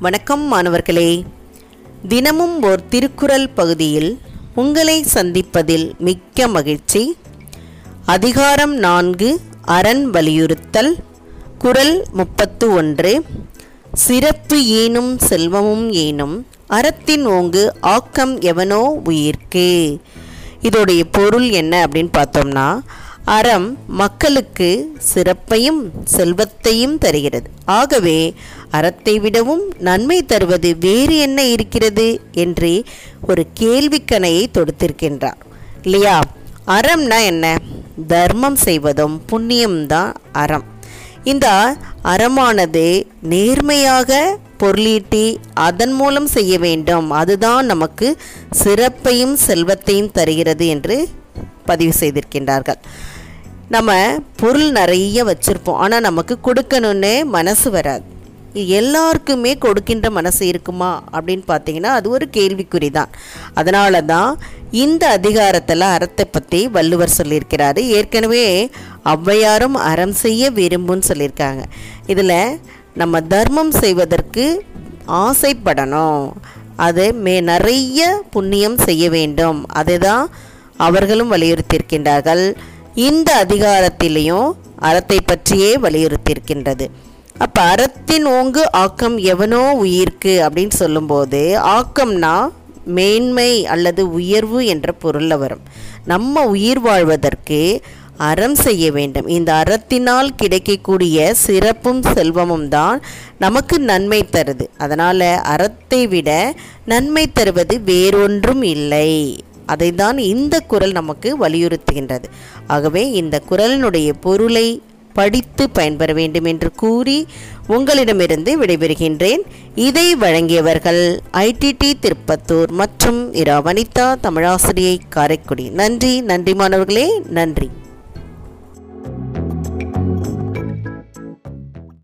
வணக்கம் மாணவர்களே. தினமும் ஓர் திருக்குறள் பகுதியில் உங்களை சந்திப்பதில் மிக்க மகிழ்ச்சி. அதிகாரம் நான்கு அரண் வலியுறுத்தல் குறள் முப்பத்து ஒன்று. சிறப்பு ஏனும் செல்வமும் ஏனும் அறத்தின் ஓங்கு ஆக்கம் எவனோ உயிர்க்கு. இதோடைய பொருள் என்ன அப்படின்னு பார்த்தோம்னா அறம் மக்களுக்கு சிறப்பையும் செல்வத்தையும் தருகிறது. ஆகவே அறத்தை விடவும் நன்மை தருவது வேறு என்ன இருக்கிறது என்று ஒரு கேள்விக்கணையை தொடுத்திருக்கின்றார். இல்லையா? அறம்னா என்ன? தர்மம் செய்வதும் புண்ணியம்தான் அறம். இந்த அறமானது நேர்மையாக பொருளீட்டி அதன் மூலம் செய்ய வேண்டும். அதுதான் நமக்கு சிறப்பையும் செல்வத்தையும் தருகிறது என்று பதிவு செய்திருக்கின்றார்கள். நம்ம பொருள் நிறைய வச்சுருப்போம். ஆனால் நமக்கு கொடுக்கணும்னு மனசு வராது. எல்லாருக்குமே கொடுக்கின்ற மனசு இருக்குமா? அப்படின்னு பார்த்தீங்கன்னா அது ஒரு கேள்விக்குறி தான் அதனால தான் இந்த அதிகாரத்தில் அறத்தை பற்றி வள்ளுவர் சொல்லியிருக்கிறாரு. ஏற்கனவே ஔவையாரும் அறம் செய்ய விரும்புன்னு சொல்லியிருக்காங்க. இதில் நம்ம தர்மம் செய்வதற்கு ஆசைப்படணும். அது மே நிறைய புண்ணியம் செய்ய வேண்டும். அதை தான் அவர்களும் வலியுறுத்தியிருக்கின்றார்கள். இந்த அதிகாரத்திலையும் அறத்தை பற்றியே வலியுறுத்தியிருக்கின்றது. அப்போ அறத்தின் ஓங்கு ஆக்கம் எவனோ உயிர்க்கு அப்படின்னு சொல்லும்போது ஆக்கம்னா மேன்மை அல்லது உயர்வு என்ற பொருளில் வரும். நம்ம உயிர் வாழ்வதற்கு அறம் செய்ய வேண்டும். இந்த அறத்தினால் கிடைக்கக்கூடிய சிறப்பும் செல்வமும் தான் நமக்கு நன்மை தருது. அதனால் அறத்தை விட நன்மை தருவது வேறொன்றும் இல்லை. அதை தான் இந்த குரல் நமக்கு வலியுறுத்துகின்றது. ஆகவே இந்த குரலினுடைய பொருளை படித்து பயன்பெற வேண்டும் என்று கூறி உங்களிடமிருந்து விடைபெறுகின்றேன். இதை வழங்கியவர்கள் ஐடிடி திருப்பத்தூர் மற்றும் இரா வனிதா தமிழாசிரியை காரைக்குடி. நன்றி நன்றி மாணவர்களே நன்றி.